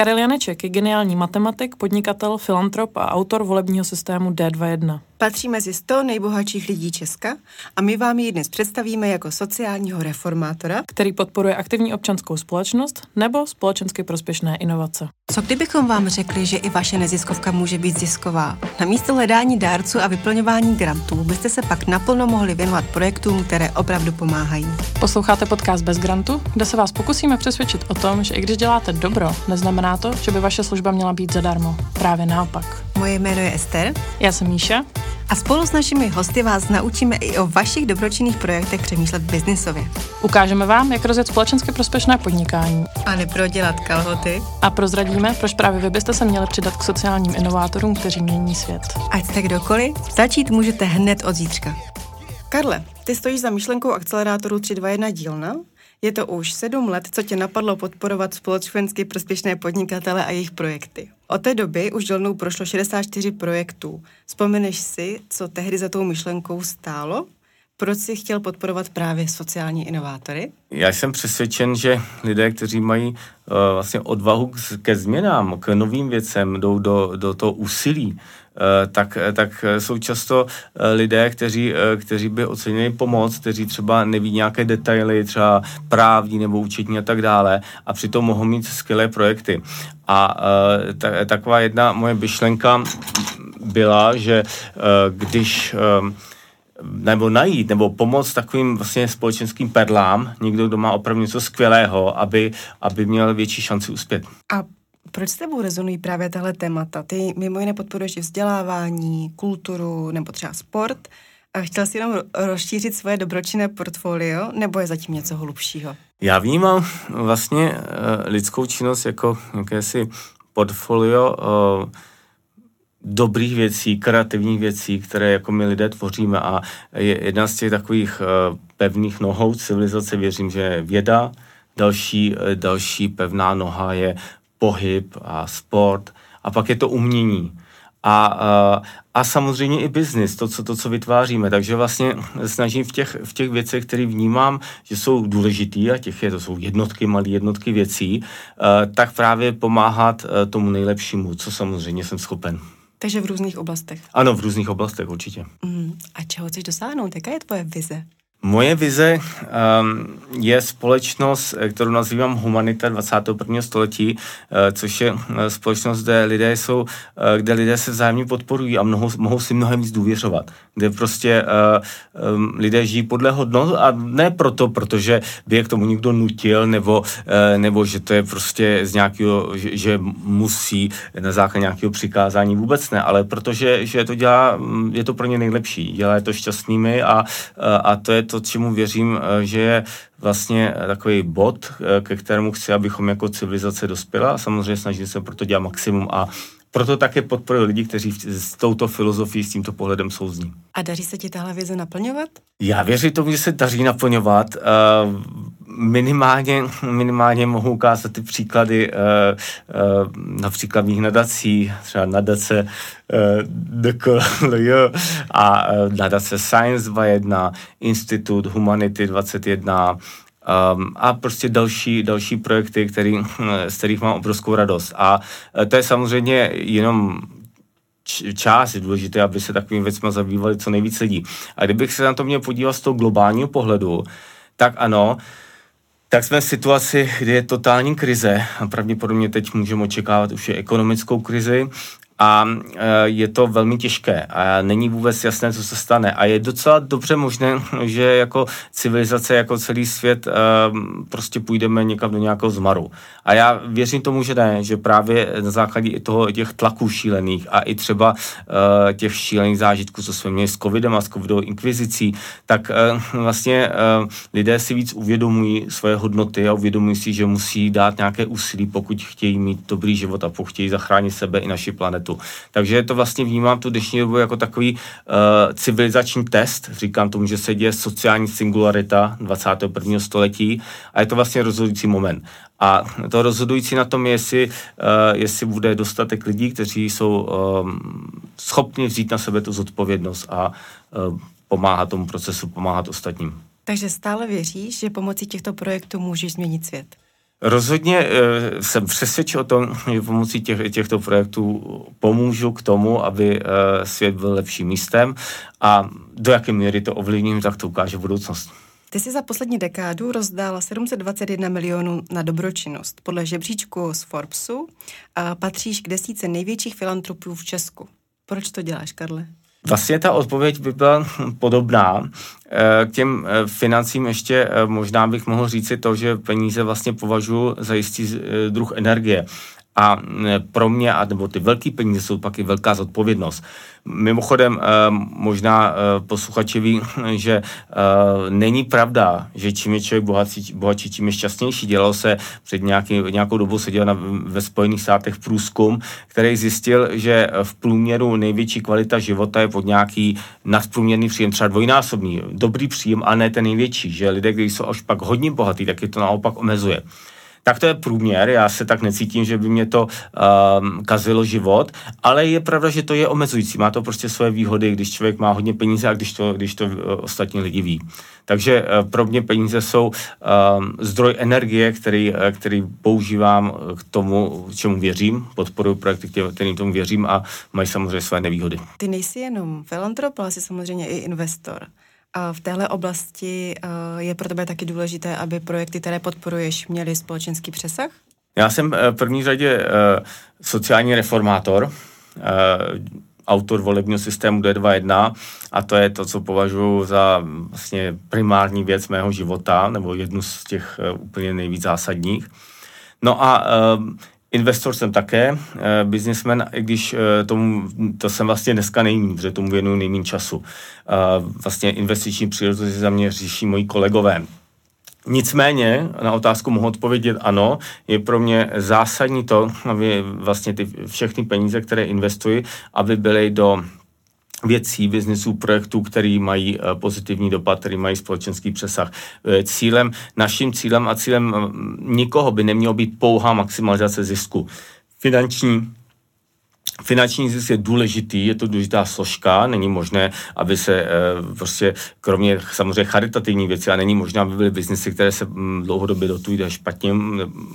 Karel Janeček je geniální matematik, podnikatel, filantrop a autor volebního systému D21. Patří mezi 100 nejbohatších lidí Česka a my vám ji dnes představíme jako sociálního reformátora, který podporuje aktivní občanskou společnost nebo společensky prospěšné inovace. Co kdybychom vám řekli, že i vaše neziskovka může být zisková? Na místo hledání dárců a vyplňování grantů byste se pak naplno mohli věnovat projektům, které opravdu pomáhají. Posloucháte podcast Bez grantu, kde se vás pokusíme přesvědčit o tom, že i když děláte dobro, neznamená to, že by vaše služba měla být zadarmo. Právě naopak. Moje jméno je Ester. Já jsem Míša. A spolu s našimi hosty vás naučíme i o vašich dobročinných projektech přemýšlet biznisově. Ukážeme vám, jak rozjet společensky prospěšné podnikání. A neprodělat kalhoty. A prozradíme, proč právě vy byste se měli přidat k sociálním inovátorům, kteří mění svět. Ať jste kdokoliv, začít můžete hned od zítřka. Karle, ty stojíš za myšlenkou akcelerátoru 321 dílna je to už sedm let, co tě napadlo podporovat společensky prospěšné podnikatele a jejich projekty. Od té doby už dělnou prošlo 64 projektů. Vzpomeneš si, co tehdy za tou myšlenkou stálo? Proč jsi chtěl podporovat právě sociální inovátory? Já jsem přesvědčen, že lidé, kteří mají uh, vlastně odvahu ke změnám, k novým věcem, jdou do, do toho úsilí, tak, tak jsou často eh, lidé, kteří, eh, kteří by ocenili pomoc, kteří třeba neví nějaké detaily, třeba právní nebo účetní a tak dále a přitom mohou mít skvělé projekty. A ta, taková jedna moje myšlenka byla, že když nebo najít, nebo pomoct takovým vlastně společenským perlám, někdo, kdo má opravdu něco skvělého, aby, aby měl větší šanci uspět. A proč s tebou rezonují právě tahle témata? Ty mimo jiné podporuješ vzdělávání, kulturu nebo třeba sport. A chtěl jsi jenom rozšířit svoje dobročinné portfolio, nebo je zatím něco hlubšího? Já vnímám vlastně uh, lidskou činnost jako jakési portfolio uh, dobrých věcí, kreativních věcí, které jako my lidé tvoříme a je jedna z těch takových uh, pevných nohou civilizace, věřím, že je věda, další, další pevná noha je pohyb a sport a pak je to umění. A, a, a samozřejmě i biznis, to co, to, co vytváříme. Takže vlastně snažím v těch, v těch věcech, které vnímám, že jsou důležitý a těch je, to jsou jednotky, malé jednotky věcí, tak právě pomáhat tomu nejlepšímu, co samozřejmě jsem schopen. Takže v různých oblastech. Ano, v různých oblastech určitě. Mm, a čeho chceš dosáhnout? Jaká je tvoje vize? Moje vize um, je společnost, eh, kterou nazývám Humanita 21. století, uh, což je uh, společnost, kde lidé jsou, uh, kde lidé se vzájemně podporují a mnoho, mohou si mnohem víc důvěřovat. Kde prostě uh, um, lidé žijí podle hodnot a ne proto, protože by je k tomu někdo nutil, nebo, nebo že to je prostě z nějakého, že, že musí na základě nějakého přikázání, vůbec ne, ale protože že to dělá, mm, je to pro ně nejlepší, dělá je to šťastnými a, a to je to, čemu věřím, eh, že je vlastně takový bod, eh, ke kterému chci, abychom jako civilizace dospěla a samozřejmě snažím se proto dělat maximum a proto také podporuji lidi, kteří s touto filozofií, s tímto pohledem souzní. A daří se ti tahle vize naplňovat? Já věřím tomu, že se daří naplňovat. Uh, minimálně, minimálně mohu ukázat ty příklady uh, uh, například mých nadací, třeba nadace uh, DKLJ a uh, nadace Science 21, Institut Humanity 21, Um, a prostě další, další projekty, který, z kterých mám obrovskou radost. A to je samozřejmě jenom část je důležité, aby se takovými věcmi zabývali co nejvíce lidí. A kdybych se na to měl podívat z toho globálního pohledu, tak ano, tak jsme v situaci, kdy je totální krize a pravděpodobně teď můžeme očekávat už i ekonomickou krizi a e, je to velmi těžké a není vůbec jasné, co se stane. A je docela dobře možné, že jako civilizace, jako celý svět e, prostě půjdeme někam do nějakého zmaru. A já věřím tomu, že ne, že právě na základě toho, těch tlaků šílených a i třeba e, těch šílených zážitků, co jsme měli s covidem a s covidovou inkvizicí, tak vlastně lidé si víc uvědomují svoje hodnoty a uvědomují si, že musí dát nějaké úsilí, pokud chtějí mít dobrý život a pokud chtějí zachránit sebe i naši planetu světu. Takže to vlastně vnímám tu dnešní dobu jako takový uh, civilizační test. Říkám tomu, že se děje sociální singularita 21. století a je to vlastně rozhodující moment. A to rozhodující na tom je, jestli, uh, jestli bude dostatek lidí, kteří jsou um, schopni vzít na sebe tu zodpovědnost a uh, pomáhat tomu procesu, pomáhat ostatním. Takže stále věříš, že pomocí těchto projektů můžeš změnit svět? Rozhodně e, jsem přesvědčen o tom, že pomocí těch, těchto projektů pomůžu k tomu, aby e, svět byl lepším místem a do jaké míry to ovlivním, tak to ukáže budoucnost. Ty jsi za poslední dekádu rozdal 721 milionů na dobročinnost. Podle žebříčku z Forbesu a patříš k desíce největších filantropů v Česku. Proč to děláš, Karle? Vlastně ta odpověď by byla podobná. Eh, k těm eh, financím ještě eh, možná bych mohl říci to, že peníze vlastně považuji za jistý druh energie. A pro mě, a nebo ty velké peníze jsou pak i velká zodpovědnost. Mimochodem, eh, možná eh, posluchači ví, že není pravda, že čím je člověk bohatší, bohatší čím je šťastnější. Dělal se před nějaký, nějakou dobu se dělal na, ve Spojených státech průzkum, který zjistil, že v průměru největší kvalita života je pod nějaký nadprůměrný příjem, třeba dvojnásobný. Dobrý příjem, ale ne ten největší, že lidé, kteří jsou až pak hodně bohatý, tak je to naopak omezuje tak to je průměr, já se tak necítím, že by mě to um, kazilo život, ale je pravda, že to je omezující, má to prostě své výhody, když člověk má hodně peníze a když to, když to uh, ostatní lidi ví. Takže uh, pro mě peníze jsou um, zdroj energie, který, uh, který používám k tomu, čemu věřím, podporuji projekty, kterým tomu věřím a mají samozřejmě své nevýhody. Ty nejsi jenom filantrop, ale jsi samozřejmě i investor. A v téhle oblasti eh, je pro tebe taky důležité, aby projekty, které podporuješ, měly společenský přesah? Já jsem eh, v první řadě eh, sociální reformátor, autor volebního systému D21 a to je to, co považuji za vlastně primární věc mého života, nebo jednu z těch úplně nejvíc zásadních. No a Investor jsem také, eh, businessman, i když eh, tomu, to jsem vlastně dneska nejmín, protože tomu věnuju nejméně času. Eh, vlastně investiční příležitosti za mě řeší moji kolegové. Nicméně na otázku mohu odpovědět ano, je pro mě zásadní to, aby vlastně ty všechny peníze, které investuji, aby byly do věcí, biznisů, projektů, který mají eh, pozitivní dopad, který mají společenský přesah. Eh, cílem, naším cílem a cílem mm, nikoho by nemělo být pouhá maximalizace zisku. Finanční Finanční zisk je důležitý, je to důležitá složka, není možné, aby se e, prostě, kromě samozřejmě charitativní věci, a není možné, aby byly biznesy, které se m, mm, dlouhodobě dotují špatně,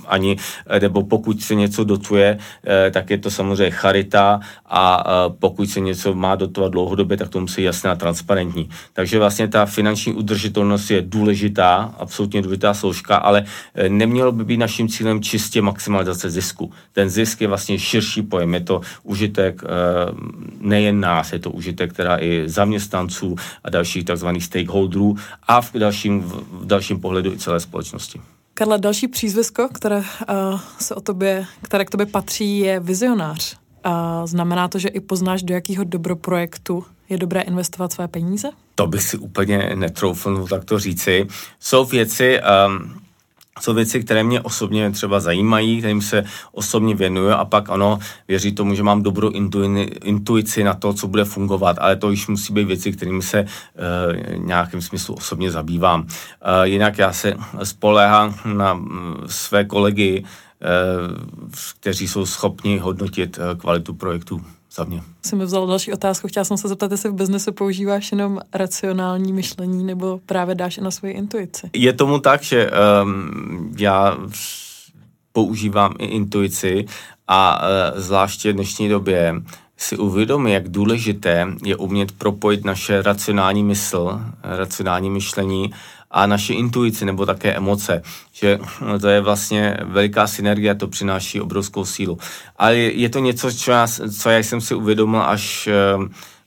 ani, eh, nebo pokud se něco dotuje, e, tak je to samozřejmě charita a e, pokud se něco má dotovat dlouhodobě, tak to musí jasné a transparentní. Takže vlastně ta finanční udržitelnost je důležitá, absolutně důležitá složka, ale e, nemělo by být naším cílem čistě maximalizace zisku. Ten zisk je vlastně širší pojem, je to užitek eh, nejen nás, je to užitek teda i zaměstnanců a dalších takzvaných stakeholderů a v dalším, v dalším pohledu i celé společnosti. Karla, další přízvisko, které, uh, se o tobě, které k tobě patří, je vizionář. Uh, znamená to, že i poznáš, do jakého dobroprojektu je dobré investovat své peníze? To bych si úplně netroufl takto říci. Jsou věci, um, jsou věci, které mě osobně třeba zajímají, kterým se osobně věnuju a pak ano, věří tomu, že mám dobrou intuici na to, co bude fungovat, ale to již musí být věci, kterými se uh, nějakým smyslu osobně zabývám. Uh, jinak já se spoléhám na uh, své kolegy, uh, kteří jsou schopni hodnotit kvalitu projektů za mě. Jsem mi vzal další otázku. Chtěla jsem se zeptat, jestli v biznesu používáš jenom racionální myšlení nebo právě dáš i na svoji intuici. Je tomu tak, že um, já používám i intuici a uh, zvláště v dnešní době si uvědomí, jak důležité je umět propojit naše racionální mysl, racionální myšlení a naše intuici nebo také emoce, že to je vlastně veliká synergie, to přináší obrovskou sílu. Ale je to něco, co já, co já jsem si uvědomil až uh,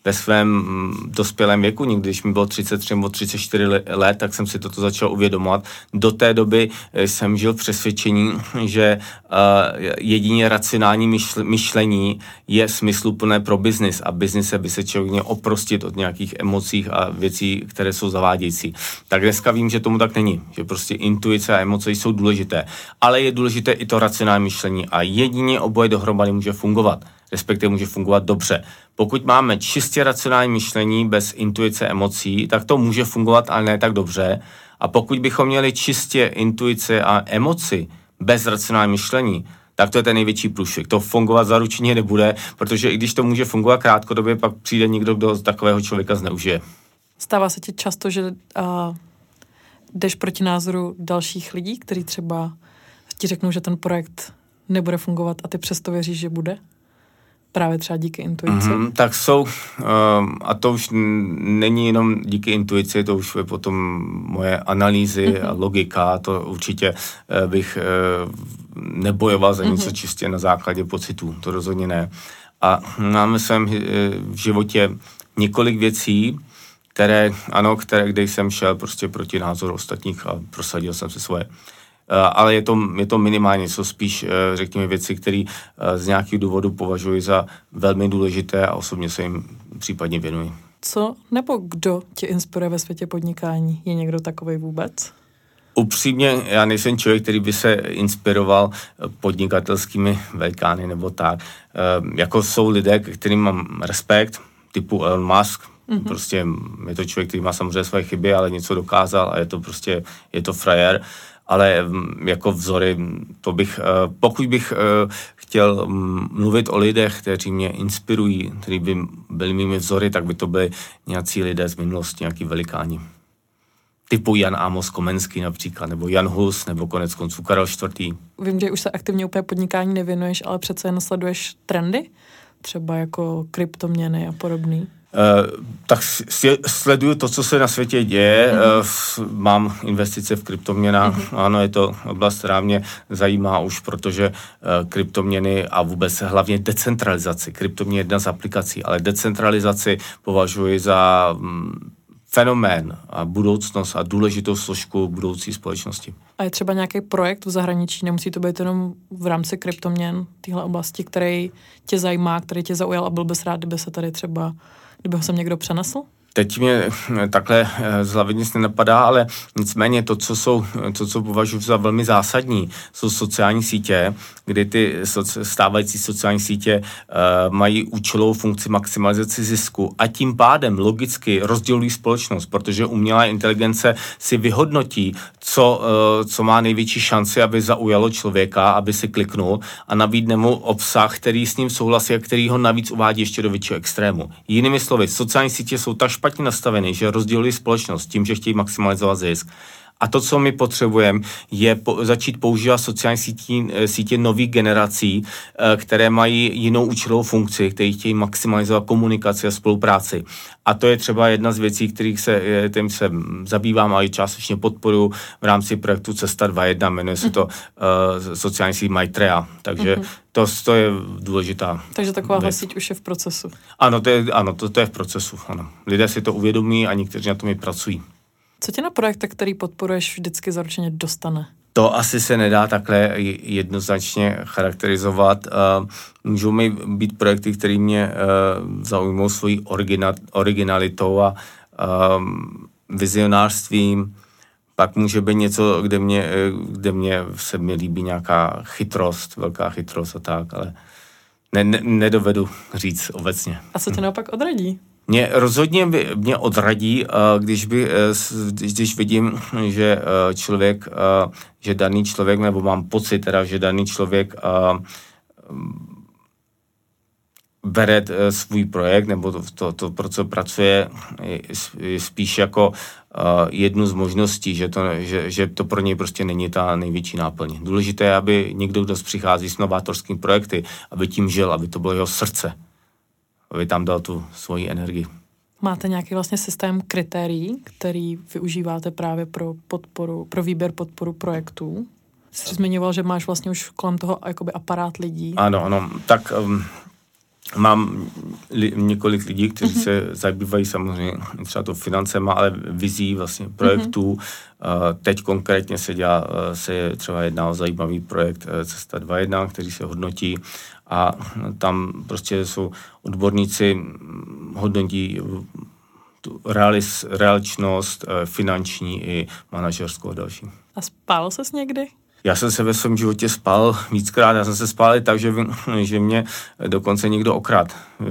ve svém mm, dospělém věku, někdy když mi bylo 33 nebo 34 let, tak jsem si toto začal uvědomovat. Do té doby eh, jsem žil v přesvědčení, že uh, jedině racionální myšl- myšlení je smysluplné pro biznis a biznise by se člověk měl oprostit od nějakých emocích a věcí, které jsou zavádějící. Tak dneska vím, že tomu tak není, že prostě intuice a emoce jsou důležité, ale je důležité i to racionální myšlení a jedině oboje dohromady může fungovat respektive může fungovat dobře. Pokud máme čistě racionální myšlení bez intuice emocí, tak to může fungovat, ale ne tak dobře. A pokud bychom měli čistě intuice a emoci bez racionální myšlení, tak to je ten největší průšvih. To fungovat zaručeně nebude, protože i když to může fungovat krátkodobě, pak přijde někdo, kdo takového člověka zneužije. Stává se ti často, že uh, jdeš proti názoru dalších lidí, kteří třeba ti řeknou, že ten projekt nebude fungovat a ty přesto věříš, že bude? Právě třeba díky intuici? Mm-hmm, tak jsou, uh, a to už není jenom díky intuici, to už je potom moje analýzy mm-hmm. a logika, to určitě uh, bych uh, nebojoval za něco mm-hmm. čistě na základě pocitů, to rozhodně ne. A máme svém uh, v životě několik věcí, které, ano, které, kde jsem šel prostě proti názoru ostatních a prosadil jsem se svoje. Eh, ale je to, je to minimálně něco spíš, eh, řekněme, věci, které eh, z nějakých důvodů považuji za velmi důležité a osobně se jim případně věnuji. Co nebo kdo tě inspiruje ve světě podnikání? Je někdo takový vůbec? Upřímně, já nejsem člověk, který by se inspiroval podnikatelskými velikány nebo tak. Jako jsou lidé, kterým mám respekt, typu Elon Musk, Mm-hmm. Prostě je to člověk, který má samozřejmě své chyby, ale něco dokázal a je to prostě, je to frajer. Ale mm, jako vzory, to bych, eh, pokud bych eh, chtěl mm, mluvit o lidech, kteří mě inspirují, kteří by byli mými vzory, tak by to byli nějací lidé z minulosti, nějaký velikáni. Typu Jan Amos Komenský například, nebo Jan Hus, nebo konec konců Karel IV. Vím, že už se aktivně úplně podnikání nevěnuješ, ale přece jen sleduješ trendy? Třeba jako kryptoměny a podobný? Uh, tak sleduju to, co se na světě děje. Mm-hmm. Mám investice v kryptoměnách. Mm-hmm. Ano, je to oblast, která mě zajímá už, protože uh, kryptoměny a vůbec hlavně decentralizaci. Kryptoměny je jedna z aplikací, ale decentralizaci považuji za um, fenomén a budoucnost a důležitou složku budoucí společnosti. A je třeba nějaký projekt v zahraničí, nemusí to být jenom v rámci kryptoměn, téhle oblasti, který tě zajímá, který tě zaujal a byl bys rád, kdyby se tady třeba kdyby ho sem někdo přenesl? Teď mě takhle eh, z hlavy nic nenapadá, ale nicméně to, co, jsou, to, co považuji za velmi zásadní, jsou sociální sítě, kdy ty stávající sociální sítě uh, mají účelovou funkci maximalizaci zisku a tím pádem logicky rozdělují společnost, protože umělá inteligence si vyhodnotí, co, uh, co má největší šanci, aby zaujalo člověka, aby si kliknul a nabídne mu obsah, který s ním souhlasí a který ho navíc uvádí ještě do většího extrému. Jinými slovy, sociální sítě jsou tak špatně nastavený, že rozdělují společnost tím, že chtějí maximalizovat zisk. A to, co my potřebujeme, je po, začít používat sociální sítí, eh, sítě nových generací, eh, které mají jinou účelovou funkci, které chtějí maximalizovat komunikaci a spolupráci. A to je třeba jedna z věcí, kterých se, eh, tím se zabývám a i částečně podporu v rámci projektu Cesta 2.1, jmenuje se to uh, sociální síť Maitreya. Takže mm-hmm. to, to je důležitá. Takže taková věc. síť už je v procesu. Ano, to je, ano to, to je v procesu. Ano. Lidé si to uvědomí a někteří na tom i pracují. Co tě na projekte, který podporuješ, vždycky zaručeně dostane? To asi se nedá takhle jednoznačně charakterizovat. Můžou mi být projekty, které mě e, zaujmou svojí originalitou a vizionářstvím. Pak může být něco, kde mě, e, kde mě se mi líbí nějaká chytrost, velká chytrost a tak, ale ne, ne, nedovedu říct obecně. A co tě naopak odradí? Mě rozhodně mě odradí, eh, když, by, eh, když vidím, že eh, člověk, že daný člověk, nebo mám pocit teda, že daný člověk bere svůj projekt, nebo to, to, to pro co pracuje, je spíš jako jednu z možností, že to, že, že to pro něj prostě není ta největší náplň. Důležité je, aby někdo, kdo přichází s novátorskými projekty, aby tím žil, aby to bylo jeho srdce aby tam dal tu svoji energii. Máte nějaký vlastně systém kritérií, který využíváte právě pro podporu, pro výběr podporu projektů? Jsi zmiňoval, že máš vlastně už kolem toho jakoby aparát lidí. Ano, ano, tak um, mám li, několik lidí, kteří mm-hmm. se zabývají samozřejmě třeba to financema, ale vizí vlastně projektů. Mm-hmm. Uh, teď konkrétně se dělá, uh, se třeba jedná o zajímavý projekt uh, Cesta 2.1, který se hodnotí a tam prostě jsou odborníci, hodnotí tu realis, realičnost, eh, finanční i manažerskou a další. A spál ses někdy? Já jsem se ve svém životě spal víckrát, já jsem se spal i tak, že, že mě dokonce někdo okrad. Eh,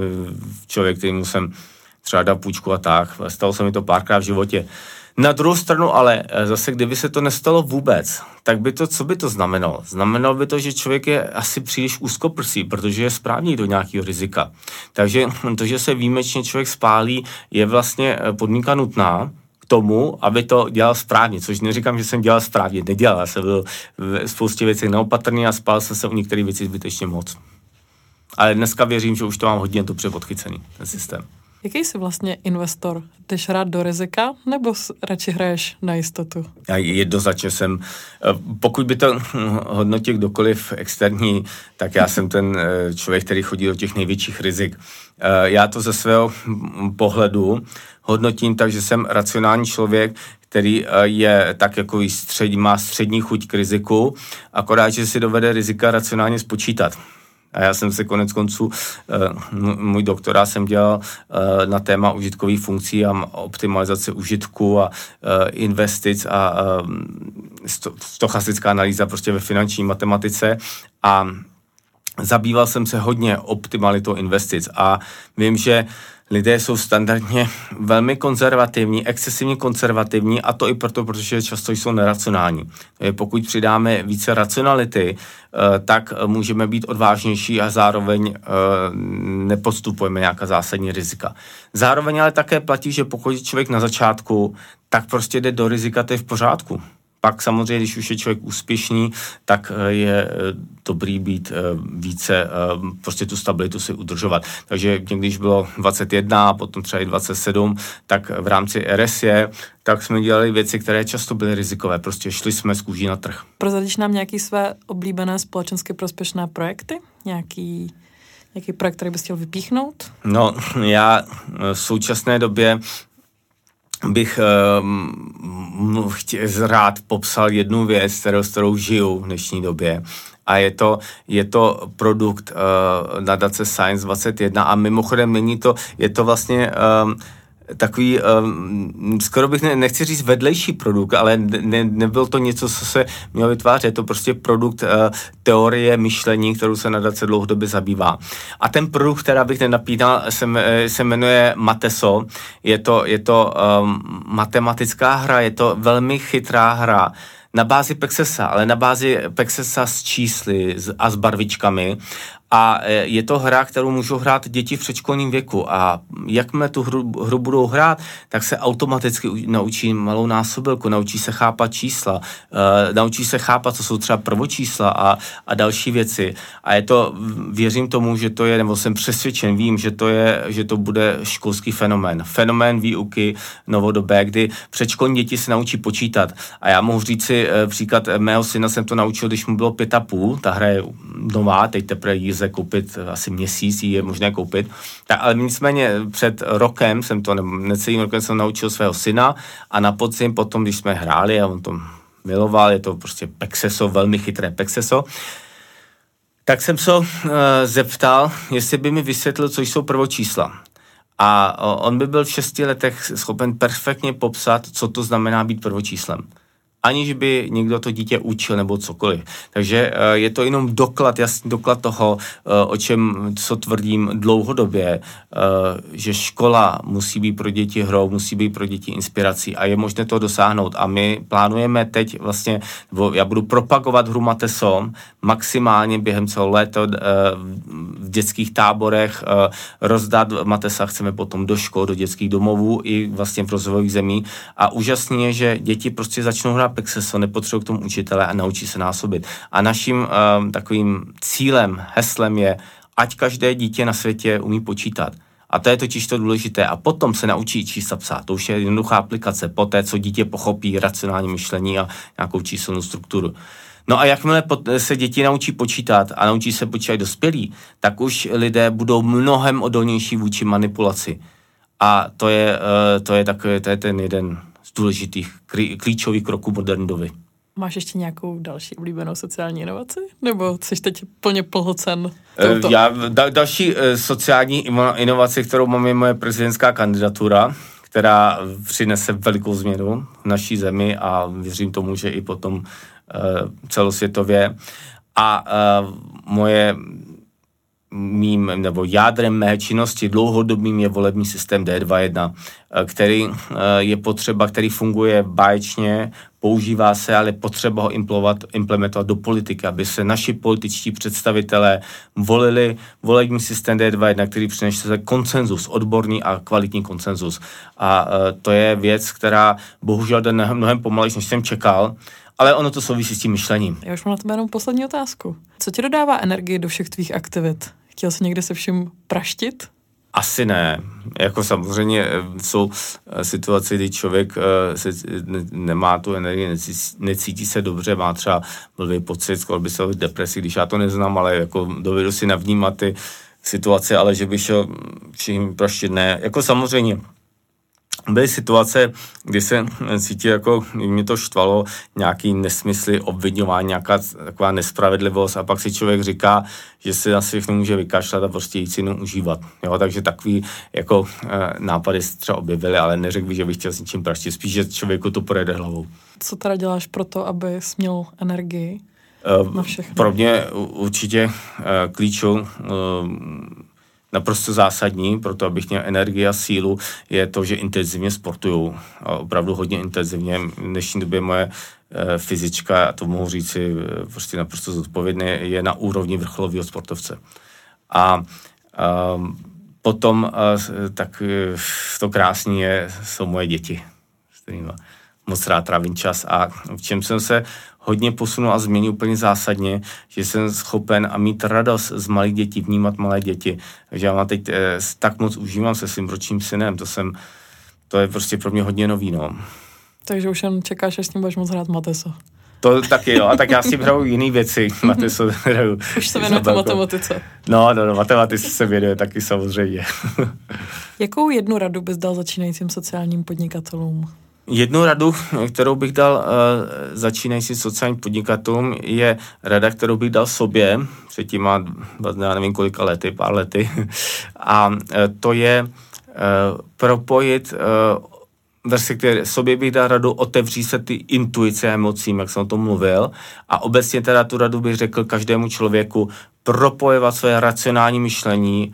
člověk, kterýmu jsem třeba dal půjčku a tak. Stalo se mi to párkrát v životě. Na druhou stranu ale eh, zase, kdyby se to nestalo vůbec, tak by to, co by to znamenalo? Znamenalo by to, že člověk je asi příliš úzkoprsý, protože je správný do nějakého rizika. Takže to, že se výjimečně člověk spálí, je vlastně eh, podmínka nutná, tomu, aby to dělal správně, což neříkám, že jsem dělal správně, nedělal, já jsem byl v spoustě věcí neopatrný a spal jsem se u některých věcí zbytečně moc. Ale dneska věřím, že už to mám hodně dobře podchycený, ten systém. Jaký jsi vlastně investor? Jdeš rád do rizika nebo radši hraješ na jistotu? Já jednoznačně jsem, eh, pokud by to hodnotil kdokoliv externí, tak já jsem ten eh, člověk, který chodí do těch největších rizik. Eh, já to ze svého pohledu hodnotím tak, že jsem racionální člověk, který je tak jako střed, má střední chuť k riziku, akorát, že si dovede rizika racionálně spočítat. A já jsem se konec konců, eh, můj doktorát jsem dělal eh, na téma užitkových funkcí a optimalizace užitku a eh, investic a stochastická analýza prostě ve finanční matematice. A zabýval jsem se hodně optimalitou investic a vím, že lidé jsou standardně velmi konzervativní, excesivně konzervativní a to i proto, protože často jsou neracionální. Pokud přidáme více racionality, eh, tak můžeme být odvážnější a zároveň eh, nepostupujeme nějaká zásadní rizika. Zároveň ale také platí, že pokud je člověk na začátku, tak prostě jde do rizika, to je v pořádku. Pak samozřejmě, když už je člověk úspěšný, tak eh, je eh, dobrý být eh, více, prostě tu stabilitu si udržovat. Takže když bylo 21 a potom třeba i 27, tak v rámci RSE, tak jsme dělali věci, které často byly rizikové. Prostě šli jsme z kůží na trh. Prozadíš nám nějaký své oblíbené společensky prospěšné projekty? Nějaký Jaký projekt, který bys chtěl vypíchnout? No, já v současné době bych uh, chtěl, rád popsal jednu věc, kterou, s kterou žiju v dnešní době. A je to, je to produkt uh, nadace Science 21 a mimochodem není to, je to vlastně uh, takový, um, skoro bych ne, nechci říct vedlejší produkt, ale ne, nebyl to něco, co se mělo vytvářet, je to prostě produkt uh, teorie myšlení, kterou se nadace dlouhodobě zabývá. A ten produkt, která bych nenapínal, se, se jmenuje Mateso, je to, je to um, matematická hra, je to velmi chytrá hra, na bázi Pexesa, ale na bázi Pexesa s čísly a s barvičkami a e, je to hra, kterou můžou hrát děti v předškolním věku a jakmile tu hru, hru budou hrát, tak se automaticky naučí malou násobilku, naučí se chápat čísla, uh, naučí se chápat, co jsou třeba prvočísla a, a další věci. A je to, věřím tomu, že to je, nebo jsem přesvědčen, vím, že to je, že to bude školský fenomén. Fenomén výuky novodobé, kdy předškolní děti se naučí počítat. A já mohu říct si uh, příklad mého syna jsem to naučil, když mu bylo pět a půl, ta hra je nová, teď teprve jí lze koupit asi měsíc, je možné koupit. Tak, ale nicméně před rokem jsem to, nebo necelým rokem jsem naučil svého syna a na podzim potom, když jsme hráli a on to miloval, je to prostě Pexeso, velmi chytré Pexeso, tak jsem se uh, zeptal, jestli by mi vysvětlil, co jsou prvočísla. A on by byl v šesti letech schopen perfektně popsat, co to znamená být prvočíslem aniž by někdo to dítě učil nebo cokoliv. Takže eh, je to jenom doklad, jasný doklad toho, eh, o čem, co tvrdím dlouhodobě, eh, že škola musí být pro děti hrou, musí být pro děti inspirací a je možné to dosáhnout. A my plánujeme teď vlastně, nebo já budu propagovat hru Matesom maximálně během celého léta v dětských táborech, rozdat Matesa chceme potom do škol, do dětských domovů i vlastně v rozvojových zemí a úžasně je, že děti prostě začnou hrát Pexeso, nepotřebují k tomu učitele a naučí se násobit. A naším um, takovým cílem, heslem je, ať každé dítě na světě umí počítat. A to je totiž to důležité. A potom se naučí čísla psát. To už je jednoduchá aplikace. Po té, co dítě pochopí racionální myšlení a nějakou číselnou strukturu. No a jakmile se děti naučí počítat a naučí se počítat dospělí, tak už lidé budou mnohem odolnější vůči manipulaci. A to je, eh, to je, takový, to je ten jeden z důležitých klíčových kroků moderní doby. Máš ještě nějakou další oblíbenou sociální inovaci? Nebo jsi teď plně plhocen? Touto? Eh, já, da, další uh, sociální inovace, kterou mám, je moje prezidentská kandidatura, která přinese velikou změnu v naší zemi a věřím tomu, že i potom uh, celosvětově. A moje mým, nebo jádrem mé činnosti dlouhodobým je volební systém D21, eh, který eh, je potřeba, který funguje báječně, používá se, ale potřeba ho implementovat do politiky, aby se naši političtí představitelé volili volební systém D21, který přinese konsenzus, odborný a kvalitní konsenzus. A eh, to je věc, která bohužel jde mnohem pomalejší, než jsem čekal, ale ono to souvisí s tím myšlením. Já už mám na tebe jenom poslední otázku. Co ti dodává energii do všech tvých aktivit? Chtěl jsi někde se vším praštit? Asi ne. Jako samozřejmě eh, jsou eh, situace, kdy člověk eh, se, nemá tu energii, necítí, necítí se dobře, má třeba blbý pocit, skoro by se depresi, když já to neznám, ale jako dovedu si navnímat ty situace, ale že by šel vším praštit ne. Jako samozřejmě byly situace, kdy se cítil jako, mě to štvalo, nějaký nesmysly, obvinování, nějaká taková nespravedlivost a pak si člověk říká, že se na všechno může vykašlat a prostě jít si jenom užívat. Jo, takže takový jako e, nápady se třeba objevily, ale neřekl bych, že bych chtěl s něčím praštit, spíš, že člověku to projede hlavou. Co teda děláš pro to, aby měl energii? E, na všechno? Pro mě určitě e, klíčou naprosto zásadní pro to, abych měl energii a sílu, je to, že intenzivně sportuju. A opravdu hodně intenzivně. V dnešní době moje e, fyzička, a to mohu říct si e, prostě naprosto zodpovědně, je na úrovni vrcholového sportovce. A a potom a, tak e, to krásné je, jsou moje děti, moc rád trávím čas a v čem jsem se hodně posunul a změnil úplně zásadně, že jsem schopen a mít radost z malých dětí, vnímat malé děti. Takže já mám teď eh, tak moc užívám se svým ročním synem, to jsem, to je prostě pro mě hodně nový, no. Takže už jen čekáš, až s tím budeš moc hrát Mateso. To taky jo, a tak já s tím hraju jiný věci. Mateso hraju. Už se věnuje matematice. No, no, no, matematice se věnuje taky samozřejmě. Jakou jednu radu bys dal začínajícím sociálním podnikatelům? Jednu radu, kterou bych dal uh, začínajícím sociálním podnikatelům, je rada, kterou bych dal sobě, předtím má, já nevím kolika lety, pár lety, a uh, to je uh, propojit uh, které sobě bych dal radu otevřít se ty intuice a emocím, jak jsem o tom mluvil, a obecně teda tu radu bych řekl každému člověku propojovat své racionální myšlení,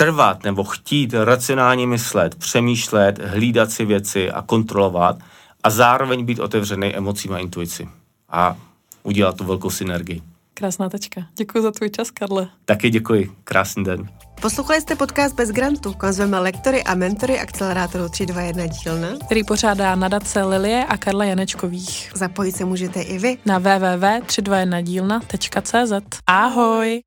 trvat nebo chtít racionálně myslet, přemýšlet, hlídat si věci a kontrolovat a zároveň být otevřený emocím a intuici a udělat tu velkou synergii. Krásná tečka. Děkuji za tvůj čas, Karle. Taky děkuji. Krásný den. Poslouchali jste podcast Bez grantu, kam zveme lektory a mentory akcelerátoru 321 dílna, který pořádá nadace Lilie a Karla Janečkových. Zapojit se můžete i vy na www.321dílna.cz. Ahoj!